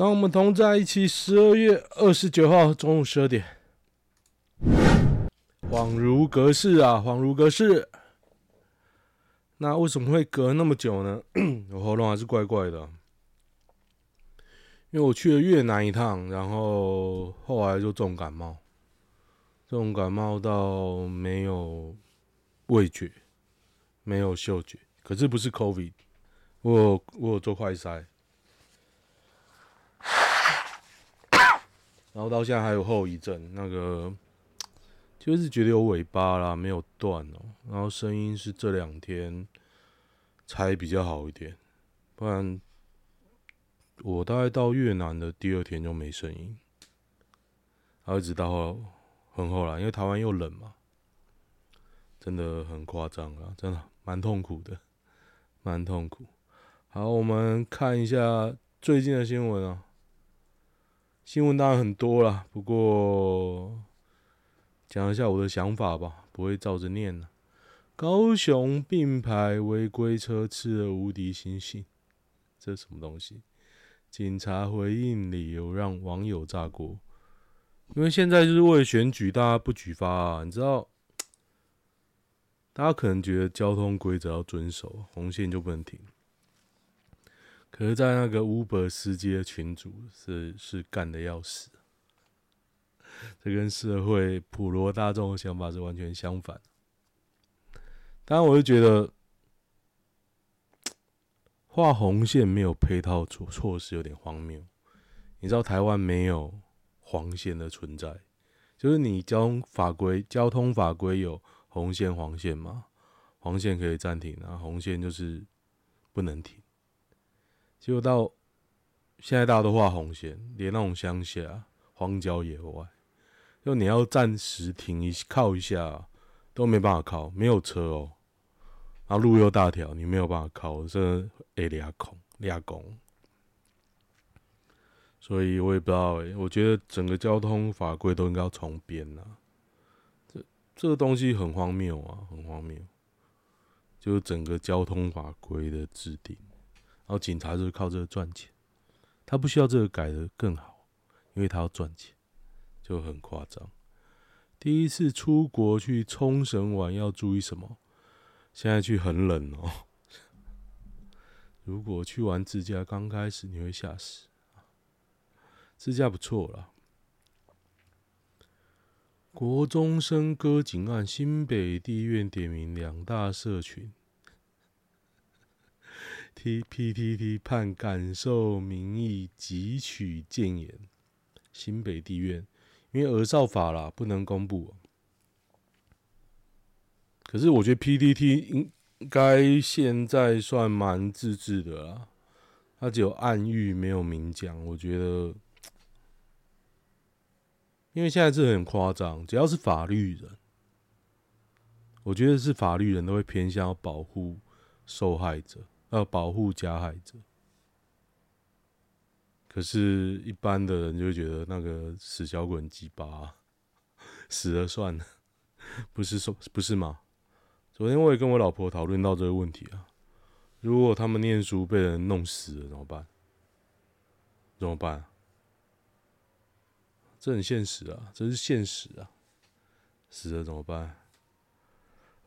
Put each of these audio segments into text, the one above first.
当我们同在一起，十二月二十九号中午十二点，恍如隔世啊，恍如隔世。那为什么会隔那么久呢？我喉咙还是怪怪的，因为我去了越南一趟，然后后来就重感冒，重感冒到没有味觉，没有嗅觉，可是不是 COVID，我有我有做快筛。然后到现在还有后遗症，那个就是觉得有尾巴啦，没有断哦。然后声音是这两天才比较好一点，不然我大概到越南的第二天就没声音，然后一直到很后来，因为台湾又冷嘛，真的很夸张啊，真的蛮痛苦的，蛮痛苦。好，我们看一下最近的新闻啊。新闻当然很多啦，不过讲一下我的想法吧，不会照着念了。高雄并排违规车吃了无敌星星，这是什么东西？警察回应理由让网友炸锅，因为现在就是为了选举，大家不举发啊。你知道，大家可能觉得交通规则要遵守，红线就不能停。可是，在那个 Uber 司机的群组是是干的要死，这跟社会普罗大众的想法是完全相反。当然，我就觉得画红线没有配套措措施有点荒谬。你知道台湾没有黄线的存在，就是你交通法规、交通法规有红线、黄线吗？黄线可以暂停，然后红线就是不能停。结果到现在，大家都画红线，连那种乡下荒郊野外，就你要暂时停一靠一下，都没办法靠，没有车哦。然后路又大条，你没有办法靠，真的会抓狂抓狂。所以我也不知道诶，我觉得整个交通法规都应该要重编呐。这这个东西很荒谬啊，很荒谬，就是整个交通法规的制定。然后警察就是靠这个赚钱，他不需要这个改的更好，因为他要赚钱，就很夸张。第一次出国去冲绳玩要注意什么？现在去很冷哦。如果去玩自驾，刚开始你会吓死。自驾不错啦。国中生割颈案，新北地院点名两大社群。T P T T 判感受民意，汲取建言。新北地院因为儿少法啦，不能公布。可是我觉得 P T T 应该现在算蛮自治的啦，他只有暗喻没有明讲。我觉得，因为现在这很夸张，只要是法律人，我觉得是法律人都会偏向要保护受害者。要保护加害者，可是，一般的人就觉得那个死小鬼鸡巴，死了算了，不是说不是吗？昨天我也跟我老婆讨论到这个问题啊，如果他们念书被人弄死了怎么办？怎么办？这很现实啊，这是现实啊，死了怎么办？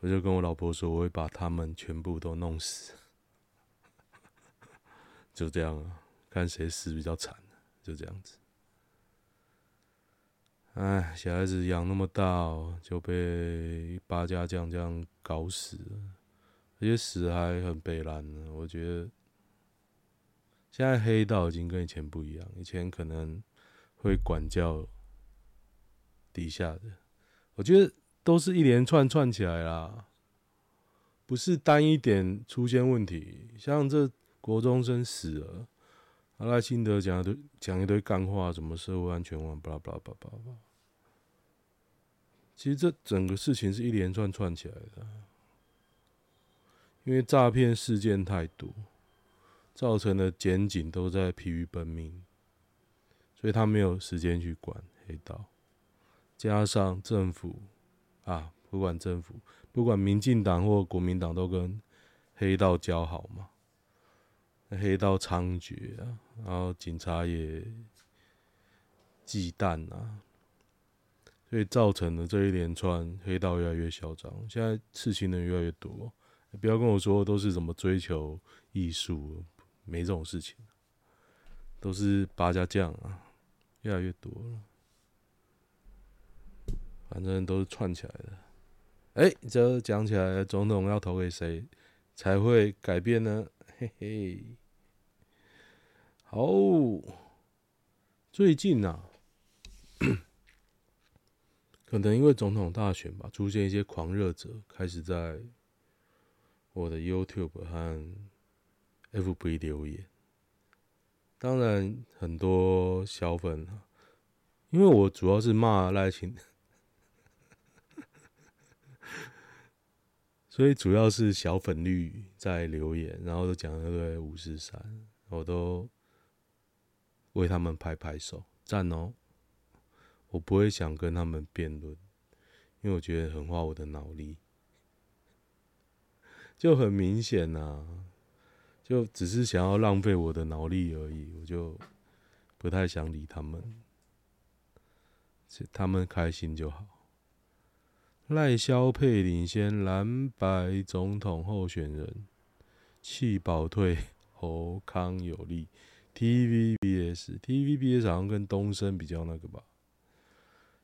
我就跟我老婆说，我会把他们全部都弄死。就这样啊，看谁死比较惨，就这样子。哎，小孩子养那么大哦，就被八家将这样搞死了，而且死还很悲惨呢。我觉得现在黑道已经跟以前不一样，以前可能会管教底下的，我觉得都是一连串串起来啦，不是单一点出现问题，像这。国中生死了，阿赖辛德讲一堆讲一堆干话，什么社会安全网，巴拉巴拉巴拉巴拉。其实这整个事情是一连串串起来的，因为诈骗事件太多，造成的检警都在疲于奔命，所以他没有时间去管黑道。加上政府啊，不管政府，不管民进党或国民党，都跟黑道交好嘛。黑道猖獗啊，然后警察也忌惮啊，所以造成了这一连串黑道越来越嚣张，现在刺青的越来越多。不要跟我说都是怎么追求艺术，没这种事情，都是八家将啊，越来越多了。反正都是串起来的。哎，这讲起来，总统要投给谁才会改变呢？嘿嘿。好，最近啊，可能因为总统大选吧，出现一些狂热者，开始在我的 YouTube 和 FB 留言。当然，很多小粉，因为我主要是骂赖清。所以主要是小粉绿在留言，然后都讲那个五十三，我都为他们拍拍手，赞哦！我不会想跟他们辩论，因为我觉得很花我的脑力，就很明显呐、啊，就只是想要浪费我的脑力而已，我就不太想理他们，他们开心就好。赖萧配领先蓝白总统候选人，弃保退侯康有利。TVBS TVBS 好像跟东升比较那个吧，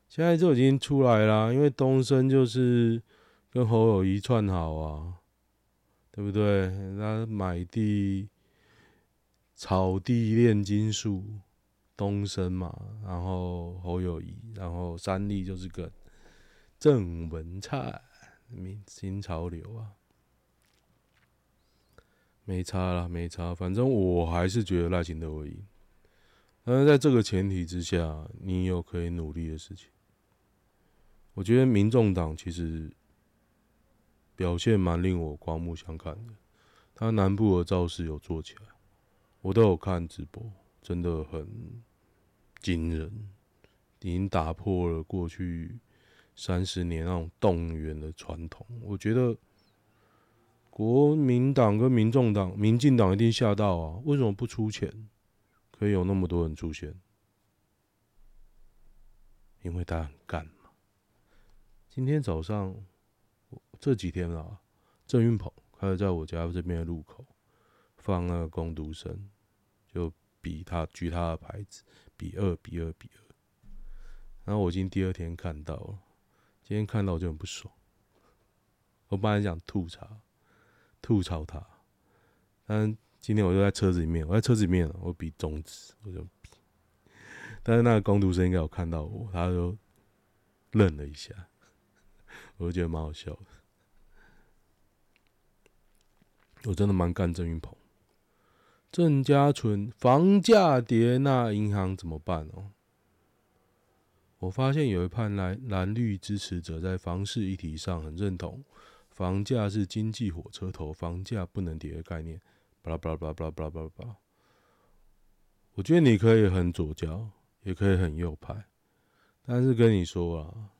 现在就已经出来啦，因为东升就是跟侯友谊串好啊，对不对？他买地、草地炼金术，东升嘛，然后侯友谊，然后三立就是个。郑文灿，新潮流啊，没差啦，没差。反正我还是觉得赖清德会赢。但是在这个前提之下，你有可以努力的事情。我觉得民众党其实表现蛮令我刮目相看的。他南部的造势有做起来，我都有看直播，真的很惊人，已经打破了过去。三十年那种动员的传统，我觉得国民党跟民众党、民进党一定吓到啊！为什么不出钱，可以有那么多人出现？因为他很干嘛。今天早上这几天啊，郑运鹏开始在我家这边的路口放那个工读生，就比他举他的牌子，比二比二比二。然后我已经第二天看到了。今天看到我就很不爽，我本来想吐槽，吐槽他，但今天我就在车子里面，我在车子里面，我比中指，我就比，但是那个工读生应该有看到我，他就愣了一下，我就觉得蛮好笑的，我真的蛮干郑云鹏，郑家纯房价跌，那银行怎么办哦？我发现有一派蓝蓝绿支持者在房市议题上很认同，房价是经济火车头，房价不能跌的概念。巴拉巴拉巴拉巴拉巴拉巴拉。我觉得你可以很左胶，也可以很右派，但是跟你说啊，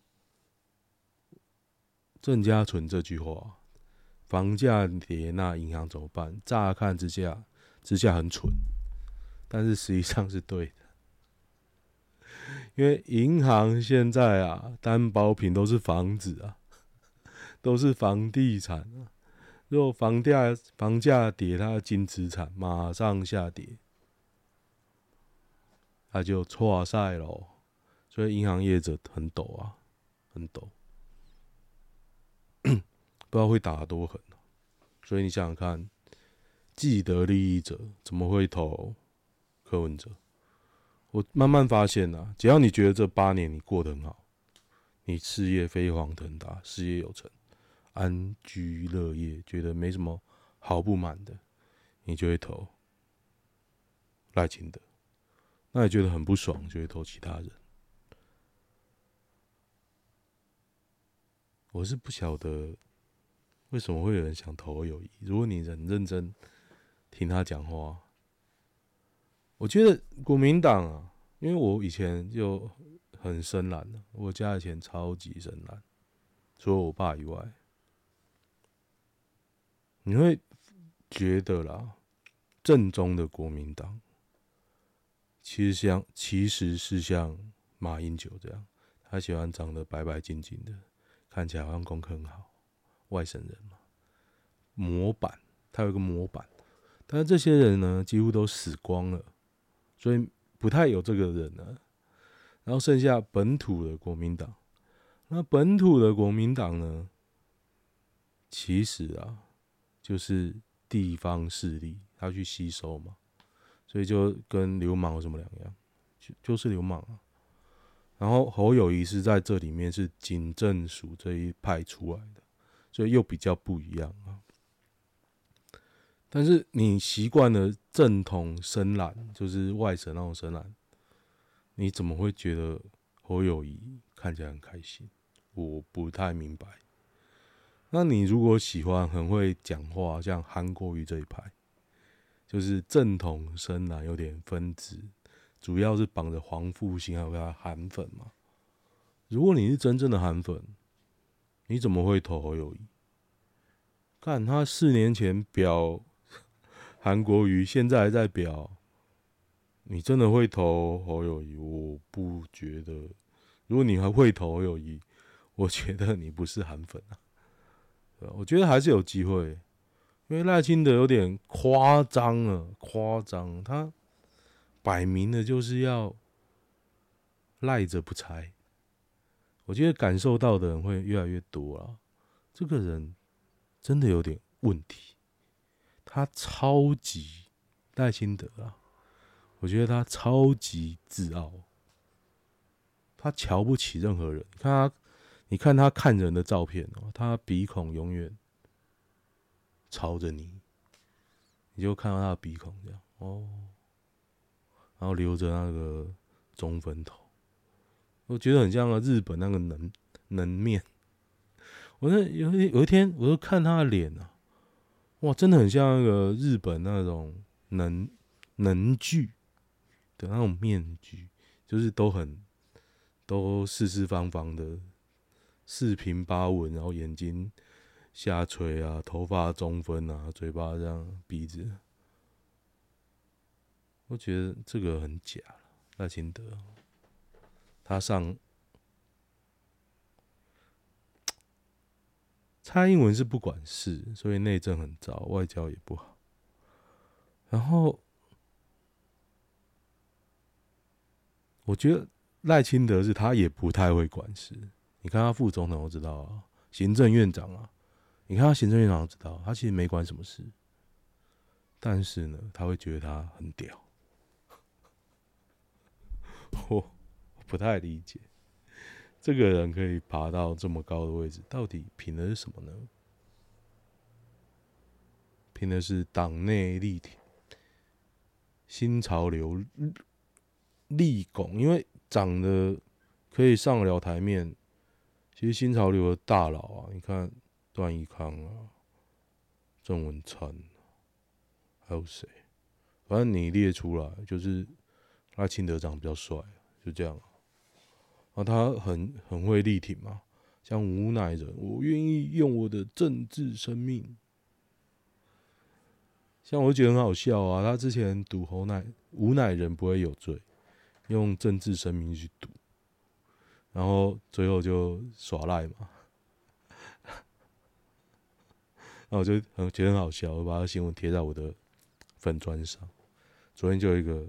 郑家纯这句话，房价跌那银行怎么办？乍看之下之下很蠢，但是实际上是对的。因为银行现在啊，担保品都是房子啊，都是房地产啊。如果房价房价跌，它的净资产马上下跌，它就错赛喽。所以银行业者很抖啊，很抖，不知道会打多狠。所以你想想看，既得利益者怎么会投柯文哲？我慢慢发现啊，只要你觉得这八年你过得很好，你事业飞黄腾达，事业有成，安居乐业，觉得没什么好不满的，你就会投赖清德。那你觉得很不爽，就会投其他人。我是不晓得为什么会有人想投友谊。如果你很认真听他讲话。我觉得国民党啊，因为我以前就很深蓝，我家以前超级深蓝，除了我爸以外，你会觉得啦，正宗的国民党，其实像其实是像马英九这样，他喜欢长得白白净净的，看起来好像功课很好，外省人嘛，模板，他有一个模板，但是这些人呢，几乎都死光了，所以不太有这个人了。然后剩下本土的国民党，那本土的国民党呢，其实啊，就是。地方势力，他去吸收嘛，所以就跟流氓有什么两样？就就是流氓啊。然后侯友谊是在这里面是警政署这一派出来的，所以又比较不一样啊。但是你习惯了正统深蓝，就是外省那种深蓝，你怎么会觉得侯友谊看起来很开心？我不太明白。那你如果喜欢很会讲话，像韩国瑜这一派，就是正统深蓝有点分子，主要是绑着黄复兴还有他韩粉嘛。如果你是真正的韩粉，你怎么会投侯友谊？看他四年前表韩国瑜，现在还在表，你真的会投侯友谊？我不觉得。如果你还会投侯友谊，我觉得你不是韩粉啊。我觉得还是有机会，因为赖清德有点夸张了，夸张，他摆明了就是要赖着不拆。我觉得感受到的人会越来越多了，这个人真的有点问题，他超级赖清德啊，我觉得他超级自傲，他瞧不起任何人，看他。你看他看人的照片哦，他鼻孔永远朝着你，你就看到他的鼻孔这样哦，然后留着那个中分头，我觉得很像个日本那个能能面。我那有一有一天，我就看他的脸啊，哇，真的很像那个日本那种能能剧的那种面具，就是都很都四四方方的。四平八稳，然后眼睛下垂啊，头发中分啊，嘴巴这样，鼻子，我觉得这个很假。赖清德，他上蔡英文是不管事，所以内政很糟，外交也不好。然后我觉得赖清德是他也不太会管事。你看他副总统，我知道啊，行政院长啊，你看他行政院长，我知道他其实没管什么事，但是呢，他会觉得他很屌，我不太理解，这个人可以爬到这么高的位置，到底凭的是什么呢？凭的是党内力挺、新潮流立功，因为长得可以上了台面。其实新潮流的大佬啊，你看段奕康啊、郑文灿，还有谁？反正你列出来，就是赖清德长得比较帅，就这样。啊，他很很会力挺嘛，像吴乃仁，我愿意用我的政治生命。像我觉得很好笑啊，他之前赌侯乃吴乃仁不会有罪，用政治生命去赌。然后最后就耍赖嘛，然后我就很觉得很好笑，我把他新闻贴在我的粉砖上。昨天就有一个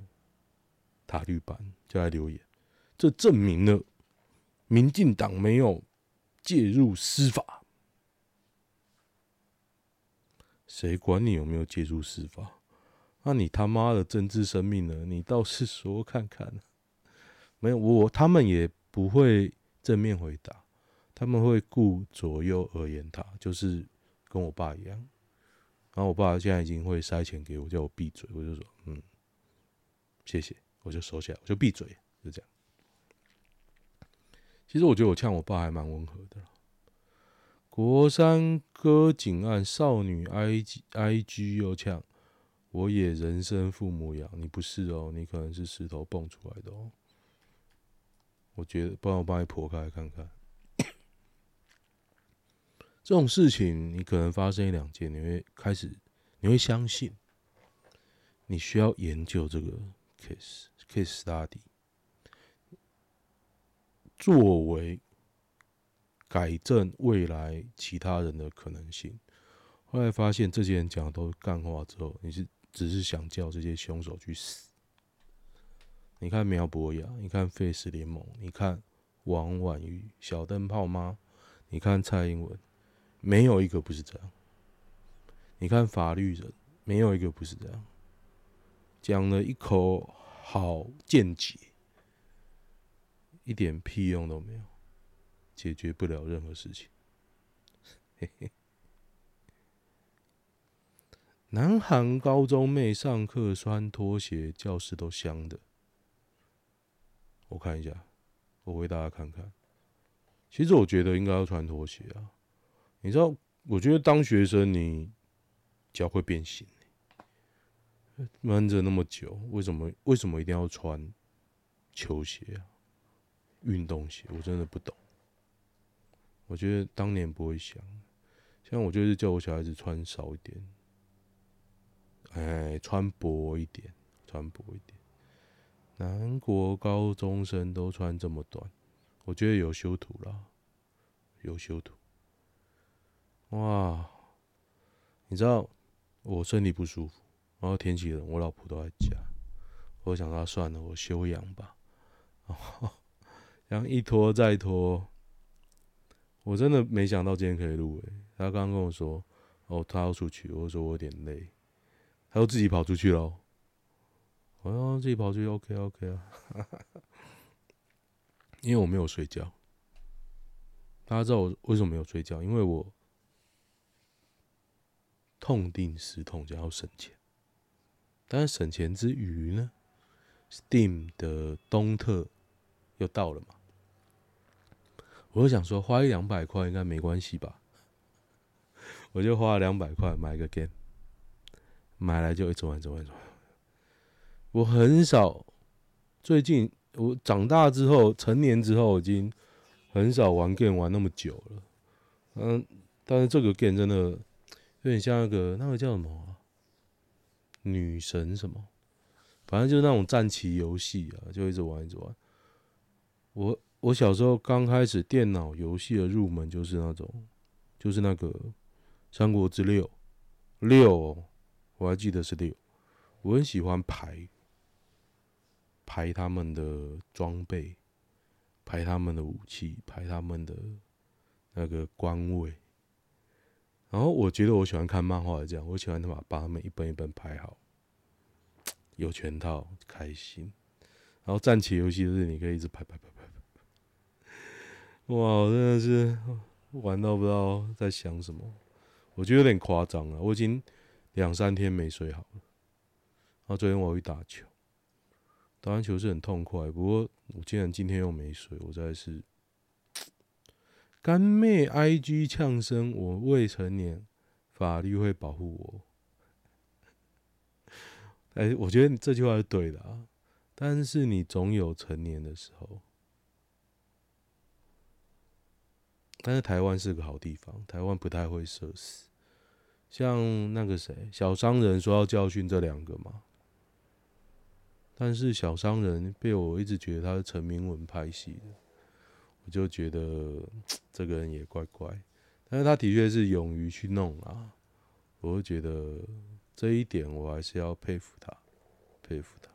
塔绿版就来留言，这证明了民进党没有介入司法。谁管你有没有介入司法？那你他妈的政治生命呢？你倒是说看看。没有我，他们也。不会正面回答，他们会顾左右而言他，就是跟我爸一样。然后我爸现在已经会塞钱给我，叫我闭嘴，我就说嗯，谢谢，我就收起来，我就闭嘴，就这样。其实我觉得我呛我爸还蛮温和的。国三割颈案，少女 IG IG 又呛，我也人生父母养，你不是哦，你可能是石头蹦出来的哦。我觉得，不然我帮你剖开看看。这种事情，你可能发生一两件，你会开始，你会相信，你需要研究这个 case case study，作为改正未来其他人的可能性。后来发现这些人讲的都是干话之后，你是只是想叫这些凶手去死。你看苗博雅，你看废死联盟，你看王婉玉、小灯泡妈，你看蔡英文，没有一个不是这样。你看法律人，没有一个不是这样。讲了一口好见解，一点屁用都没有，解决不了任何事情。嘿嘿。南韩高中妹上课穿拖鞋，教室都香的。我看一下，我为大家看看。其实我觉得应该要穿拖鞋啊。你知道，我觉得当学生你脚会变形，闷着那么久，为什么为什么一定要穿球鞋啊？运动鞋，我真的不懂。我觉得当年不会想，像我就是叫我小孩子穿少一点，哎，穿薄一点，穿薄一点。南国高中生都穿这么短，我觉得有修图啦，有修图。哇，你知道我身体不舒服，然后天气冷，我老婆都在家。我想说算了，我休养吧。然后一拖再拖，我真的没想到今天可以录诶。他刚刚跟我说，哦，他要出去，我说我有点累，他又自己跑出去喽。我要自己跑出去，OK OK 啊，因为我没有睡觉。大家知道我为什么没有睡觉？因为我痛定思痛，想要省钱。但是省钱之余呢，Steam 的东特又到了嘛，我就想说花一两百块应该没关系吧，我就花了两百块买个 game，买来就一直玩，一直玩，一直玩。我很少，最近我长大之后，成年之后，已经很少玩 game 玩那么久了。嗯，但是这个 game 真的有点像那个那个叫什么？女神什么？反正就是那种战棋游戏啊，就一直玩一直玩。我我小时候刚开始电脑游戏的入门就是那种，就是那个《三国之六》六，我还记得是六。我很喜欢排。排他们的装备，排他们的武器，排他们的那个官位。然后我觉得我喜欢看漫画，这样我喜欢他把把他们一本一本排好，有全套开心。然后战棋游戏就是你可以一直排排排排排。哇，我真的是玩到不知道在想什么，我觉得有点夸张了。我已经两三天没睡好了。然后昨天我去打球。打完球是很痛快，不过我竟然今天又没睡，我在是干妹 IG 呛声，我未成年，法律会保护我。哎、我觉得这句话是对的啊，但是你总有成年的时候。但是台湾是个好地方，台湾不太会社死，像那个谁，小商人说要教训这两个嘛。但是小商人被我一直觉得他是陈明文拍戏的，我就觉得这个人也怪怪。但是他的确是勇于去弄啊，我就觉得这一点我还是要佩服他，佩服他。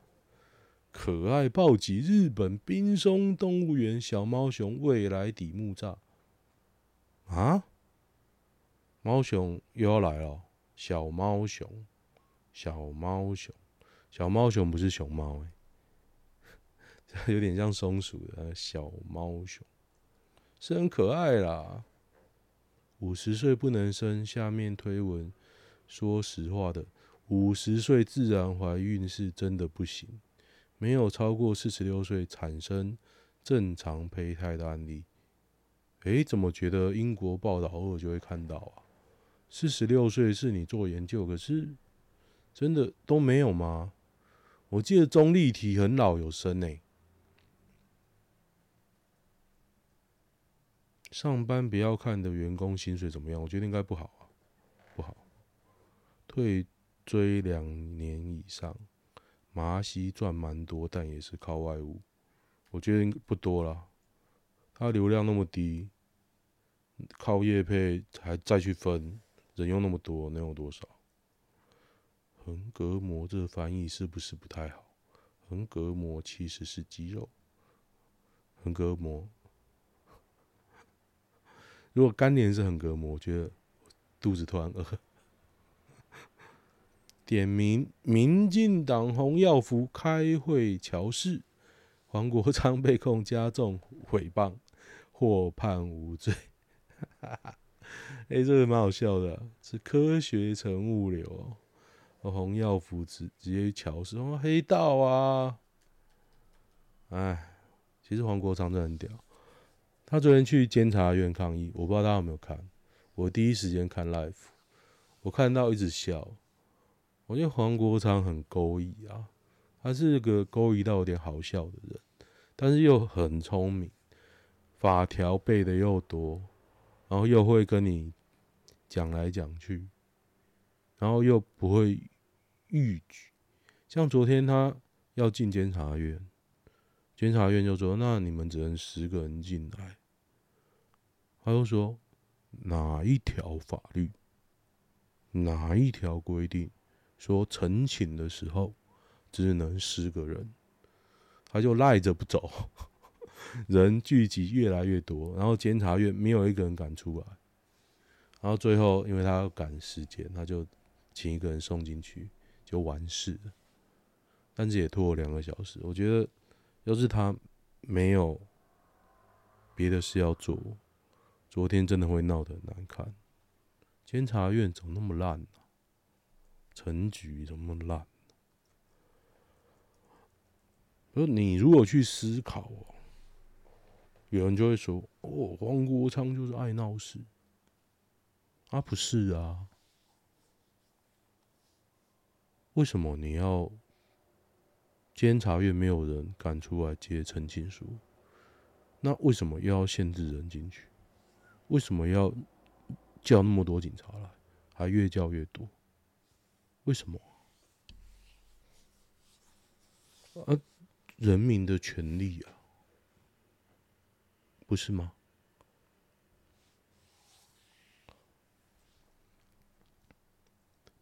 可爱暴击日本冰松动物园小猫熊未来底木栅啊！猫熊又要来了，小猫熊，小猫熊。小猫熊不是熊猫哎，有点像松鼠的小猫熊，是很可爱啦。五十岁不能生，下面推文说实话的，五十岁自然怀孕是真的不行，没有超过四十六岁产生正常胚胎的案例。诶，怎么觉得英国报道偶尔就会看到啊？四十六岁是你做研究，可是真的都没有吗？我记得钟丽缇很老有生呢。上班不要看的员工薪水怎么样？我觉得应该不好啊，不好。退追两年以上，麻西赚蛮多，但也是靠外物，我觉得不多了。他流量那么低，靠业配还再去分，人又那么多，能有多少？横膈膜这翻译是不是不太好？横膈膜其实是肌肉，横膈膜。如果干连是横膈膜，我觉得肚子突然饿。点名民进党洪耀福开会乔事，黄国昌被控加重诽谤，获判无罪。哎、欸，这个蛮好笑的、是科学城物流。洪耀福直直接乔事，说黑道啊！哎，其实黄国昌真的很屌。他昨天去监察院抗议，我不知道大家有没有看。我第一时间看 live，我看到一直笑。我觉得黄国昌很勾引啊，他是个勾引到有点好笑的人，但是又很聪明，法条背的又多，然后又会跟你讲来讲去，然后又不会预举。像昨天他要进监察院，监察院就说：“那你们只能十个人进来。”他又说：“哪一条法律？哪一条规定？”说陈请的时候只能十个人，他就赖着不走，人聚集越来越多，然后监察院没有一个人敢出来，然后最后因为他要赶时间，他就请一个人送进去就完事了，但是也拖了两个小时。我觉得要是他没有别的事要做，昨天真的会闹得很难看。监察院怎么那么烂呢？陈局怎么那么烂？而你如果去思考哦，有人就会说：“哦，黄国昌就是爱闹事。”啊，不是啊？为什么你要监察院没有人敢出来接陈情书？那为什么又要限制人进去？为什么要叫那么多警察来，还越叫越多？为什么？啊，人民的权利啊，不是吗？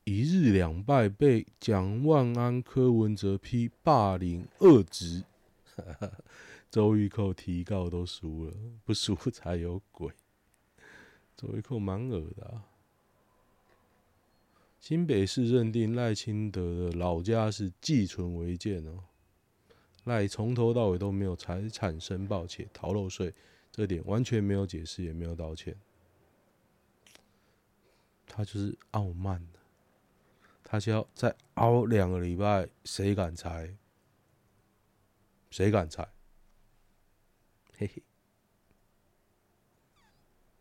一日两败被蒋万安、柯文哲批霸凌恶质，周玉蔻提告都输了，不输才有鬼。周玉蔻蛮恶的。新北市认定赖清德的老家是寄存违建哦，赖从头到尾都没有财产申报且逃漏税，这点完全没有解释也没有道歉，他就是傲慢的，他就要再熬两个礼拜，谁敢猜？谁敢猜？嘿嘿，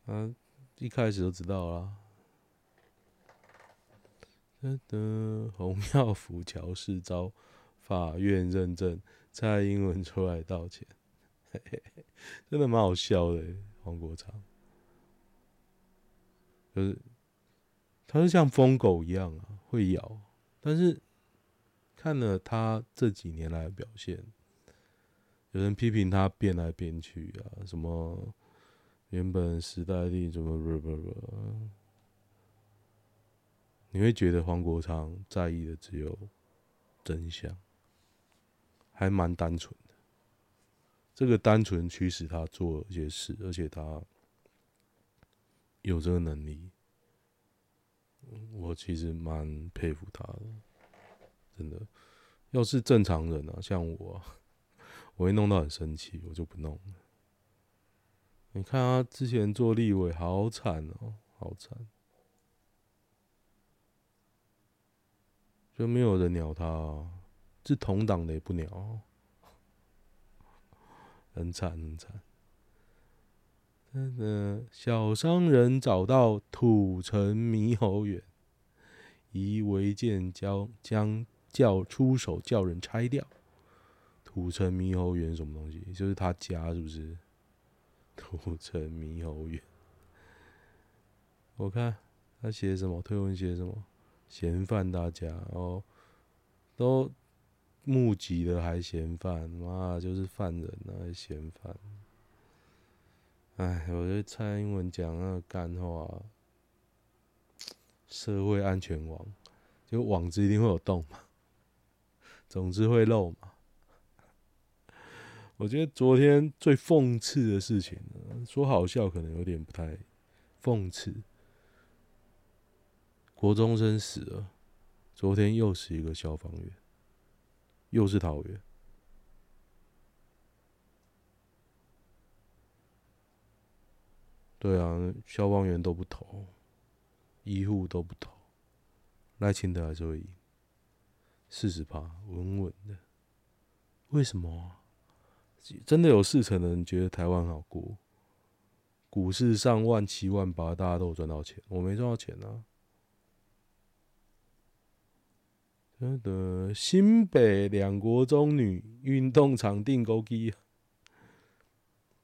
嗯，一开始就知道了。噔噔，洪耀福乔事遭法院认证，蔡英文出来道歉，嘿嘿嘿，真的蛮好笑的。黄国昌就是，他是像疯狗一样啊，会咬。但是看了他这几年来的表现，有人批评他变来变去啊，什么原本时代力怎么不不不。你会觉得黄国昌在意的只有真相，还蛮单纯的。这个单纯驱使他做一些事，而且他有这个能力，我其实蛮佩服他的。真的，要是正常人啊，像我，我会弄到很生气，我就不弄了。你看他之前做立委，好惨哦，好惨。就没有人鸟他，啊，是同党的也不鸟，很惨很惨。嗯，小商人找到土城猕猴园，疑违建将将叫出手叫人拆掉。土城猕猴园什么东西？就是他家是不是？土城猕猴园，我看他写什么推文写什么。嫌犯大家哦，都目击了还嫌犯，妈就是犯人啊，还嫌犯。哎，我觉得蔡英文讲那个干话，社会安全网，就网子一定会有洞嘛，总之会漏嘛。我觉得昨天最讽刺的事情，说好笑可能有点不太讽刺。国中生死了，昨天又是一个消防员，又是桃园。对啊，消防员都不投，医护都不投，赖清德还是会赢，四十趴，稳稳的。为什么？真的有四成的人觉得台湾好过，股市上万七万八，大家都有赚到钱，我没赚到钱啊。真的，新北两国中女运动场订购机，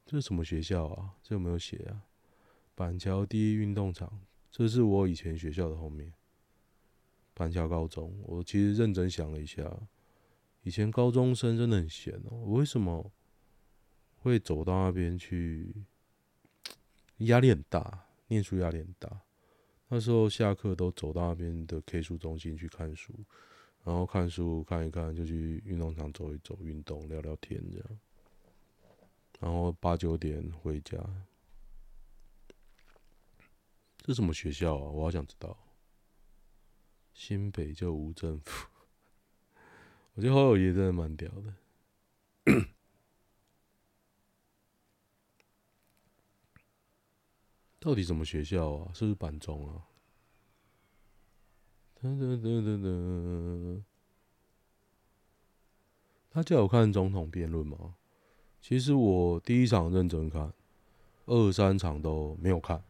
这是什么学校啊？这有没有写啊？板桥第一运动场，这是我以前学校的后面。板桥高中，我其实认真想了一下，以前高中生真的很闲哦。我为什么会走到那边去？压力很大，念书压力很大。那时候下课都走到那边的 K 书中心去看书，然后看书看一看，就去运动场走一走，运动聊聊天这样。然后八九点回家。这什么学校啊？我好想知道。新北就无政府，我觉得侯友宜真的蛮屌的。到底什么学校啊？是不是板中啊？噔噔噔噔噔。他叫我看总统辩论吗？其实我第一场认真看，二三场都没有看。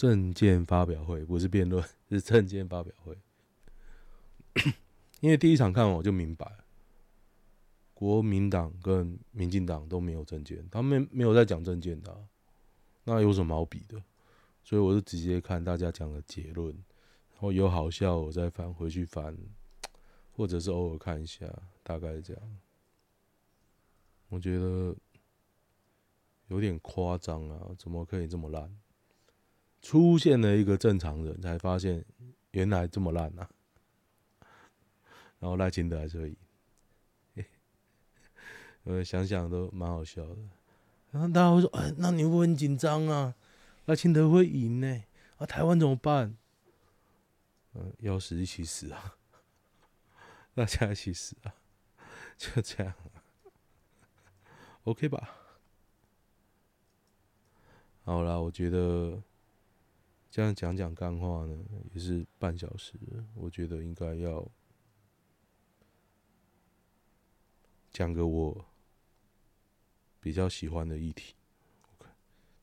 政见发表会不是辩论，是政见发表会。因为第一场看完我就明白，国民党跟民进党都没有证件，他们没有在讲证件的，那有什么好比的？所以我就直接看大家讲的结论，然后有好笑我再翻回去翻，或者是偶尔看一下，大概是这样。我觉得有点夸张啊，怎么可以这么烂？出现了一个正常人，才发现原来这么烂啊！然后赖清德还是会赢，我想想都蛮好笑的。然后大家会说：“哎，那你会很紧张啊？赖清德会赢呢？啊，台湾怎么办？”嗯，要死一起死啊！大家一起死啊！就这样，OK 吧？好啦，我觉得。这样讲讲干话呢，也是半小时。我觉得应该要讲个我比较喜欢的议题。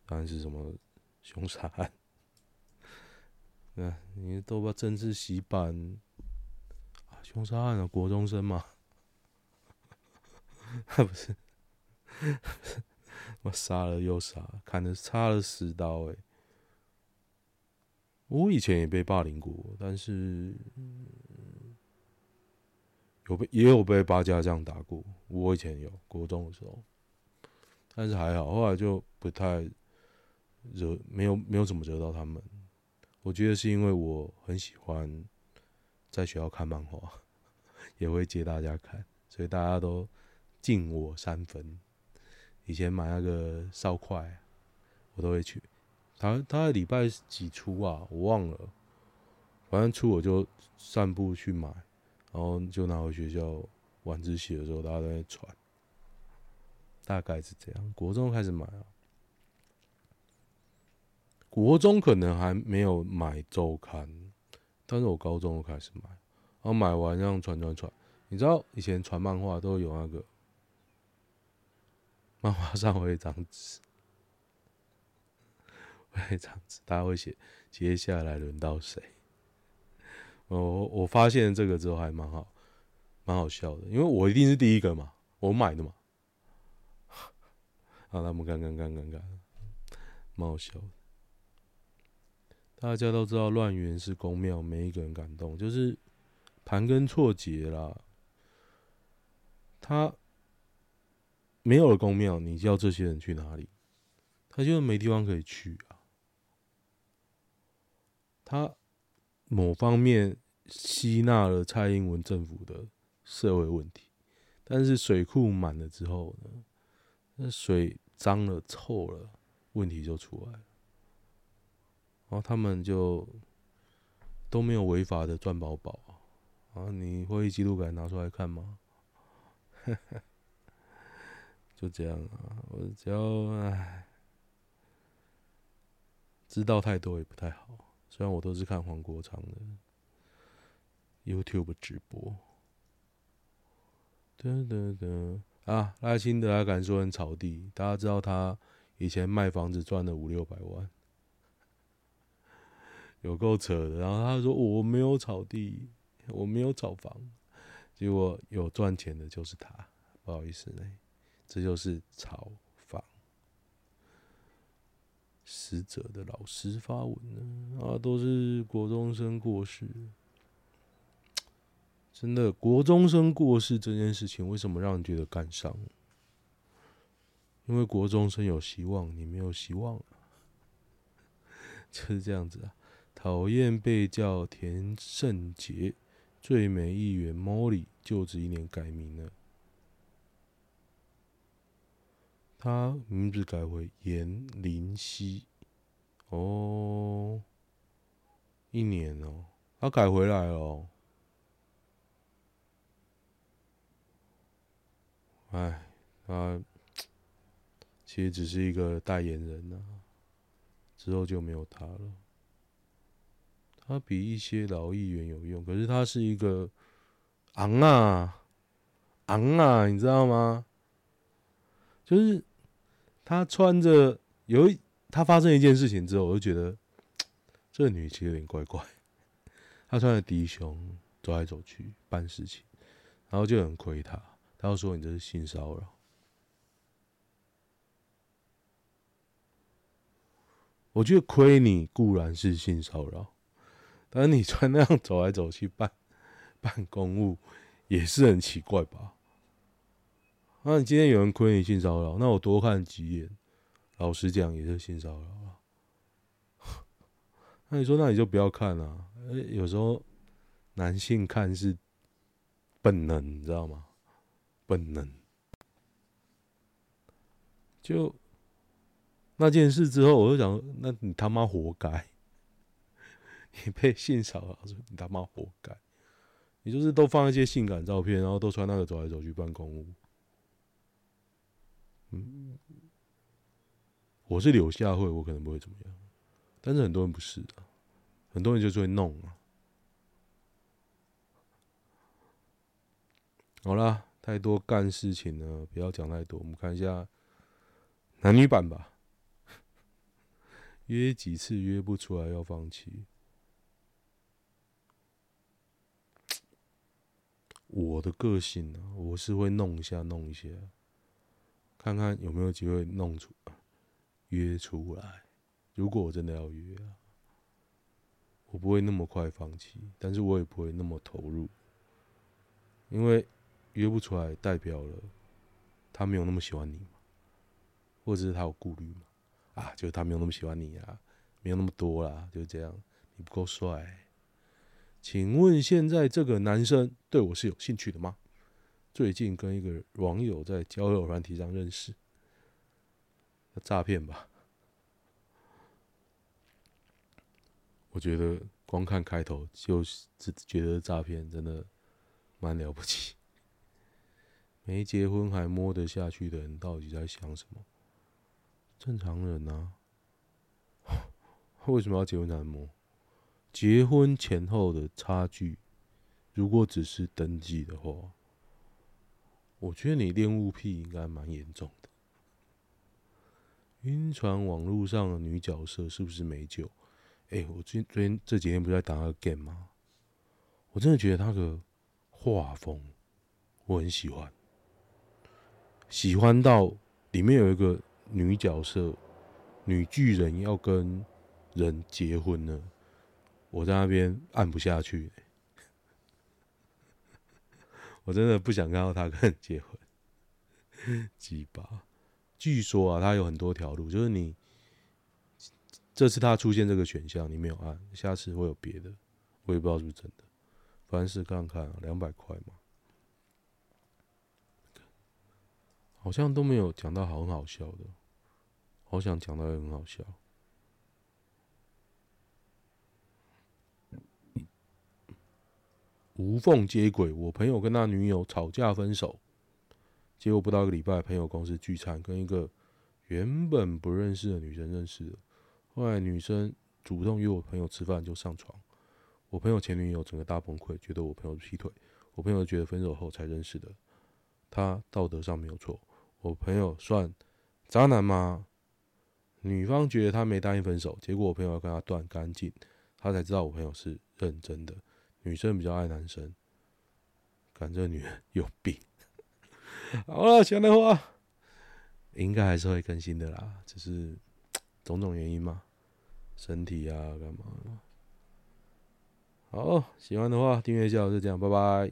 当然是什么凶杀案。那你都把政治洗版啊？凶杀案啊，国中生嘛？他 不是，我杀了又杀，砍了插了十刀，欸，诶。我以前也被霸凌过，但是有被也有被八家这样打过。我以前有国中的时候，但是还好，后来就不太惹，没有没有怎么惹到他们。我觉得是因为我很喜欢在学校看漫画，也会接大家看，所以大家都敬我三分。以前买那个烧块，我都会去。他他礼拜几出啊？我忘了，反正出我就散步去买，然后就拿回学校晚自习的时候，大家都在传，大概是这样。国中开始买啊，国中可能还没有买周刊，但是我高中就开始买，然后买完这样传传传。你知道以前传漫画都有那个漫画上会一张纸。这样子，大家会写接下来轮到谁？我我发现这个之后还蛮好，蛮好笑的，因为我一定是第一个嘛，我买的嘛。好，那我们看看看看看，蛮好笑的。大家都知道乱源是宫庙，没一个人敢动，就是盘根错节啦。他没有了宫庙，你叫这些人去哪里？他就没地方可以去。他某方面吸纳了蔡英文政府的社会问题，但是水库满了之后呢，那水脏了、臭了，问题就出来了。然后他们就都没有违法的赚饱饱啊！你会议记录给拿出来看吗？就这样啊！我只要唉，知道太多也不太好。虽然我都是看黄国昌的 YouTube 直播。噔噔噔啊！赖清德还敢说人草地？大家知道他以前卖房子赚了五六百万。有够扯的，然后他说我没有炒地，我没有炒房，结果有赚钱的就是他，不好意思呢，这就是炒。死者的老师发文呢，啊，都是国中生过世，真的国中生过世这件事情，为什么让人觉得感伤？因为国中生有希望，你没有希望，就是这样子啊。讨厌被叫田胜杰，最美议员 Molly 就职一年改名了，他名字改为颜林熙。哦，一年哦，他改回来了。哦哎，他其实只是一个代言人呐，之后就没有他了。他比一些老议员有用，可是他是一个昂啊昂啊，你知道吗？就是他穿着有一，他发生一件事情之后，我就觉得这个女其实有点怪怪。她穿着低胸走来走去办事情，然后就很亏她，他就说你这是性骚扰。我觉得亏你固然是性骚扰。但是你穿那样走来走去办办公务，也是很奇怪吧？那你今天有人亏你性骚扰，那我多看几眼，老实讲也是性骚扰啊。那你说，那你就不要看了。诶，有时候男性看是本能，你知道吗？本能。就那件事之后，我就想，那你他妈活该。你被性骚扰，你他妈活该！你就是都放一些性感照片，然后都穿那个走来走去办公务。嗯，我是柳下惠，我可能不会怎么样，但是很多人不是啊，很多人就是会弄啊。好啦，太多干事情了，不要讲太多。我们看一下男女版吧。约几次约不出来要放弃。我的个性呢、啊，我是会弄一下弄一下，看看有没有机会弄出约出来。如果我真的要约啊，我不会那么快放弃，但是我也不会那么投入，因为约不出来代表了他没有那么喜欢你嘛，或者是他有顾虑嘛，啊，就是他没有那么喜欢你啊，没有那么多啦，就这样，你不够帅。请问现在这个男生对我是有兴趣的吗？最近跟一个网友在交友软体上认识，诈骗吧？我觉得光看开头就只觉得诈骗真的蛮了不起。没结婚还摸得下去的人到底在想什么？正常人啊，为什么要结婚才摸？结婚前后的差距，如果只是登记的话，我觉得你恋物癖应该蛮严重的。晕船网络上的女角色是不是美酒？哎、我最最近这几天不是在打那个 game 吗？我真的觉得那个画风我很喜欢，喜欢到里面有一个女角色，女巨人要跟人结婚了，我在那边按不下去，我真的不想看到他跟人结婚。鸡巴，据说啊，他有很多条路，就是你这次他出现这个选项，你没有按，下次会有别的，我也不知道是不是真的。凡事看看啊，两百块嘛，好像都没有讲到好很好笑的，好想讲到也很好笑。无缝接轨，我朋友跟他女友吵架分手，结果不到一个礼拜，朋友公司聚餐，跟一个原本不认识的女生认识了，后来女生主动约我朋友吃饭，就上床。我朋友前女友整个大崩溃，觉得我朋友劈腿。我朋友觉得分手后才认识的，他道德上没有错。我朋友算渣男吗？女方觉得他没答应分手，结果我朋友要跟他断干净，他才知道我朋友是认真的。女生比较爱男生，感觉女人 有病。好了，讲的话应该还是会更新的啦，只是 种种原因嘛，身体啊，干嘛？好，喜欢的话订阅一下，就这样，拜拜。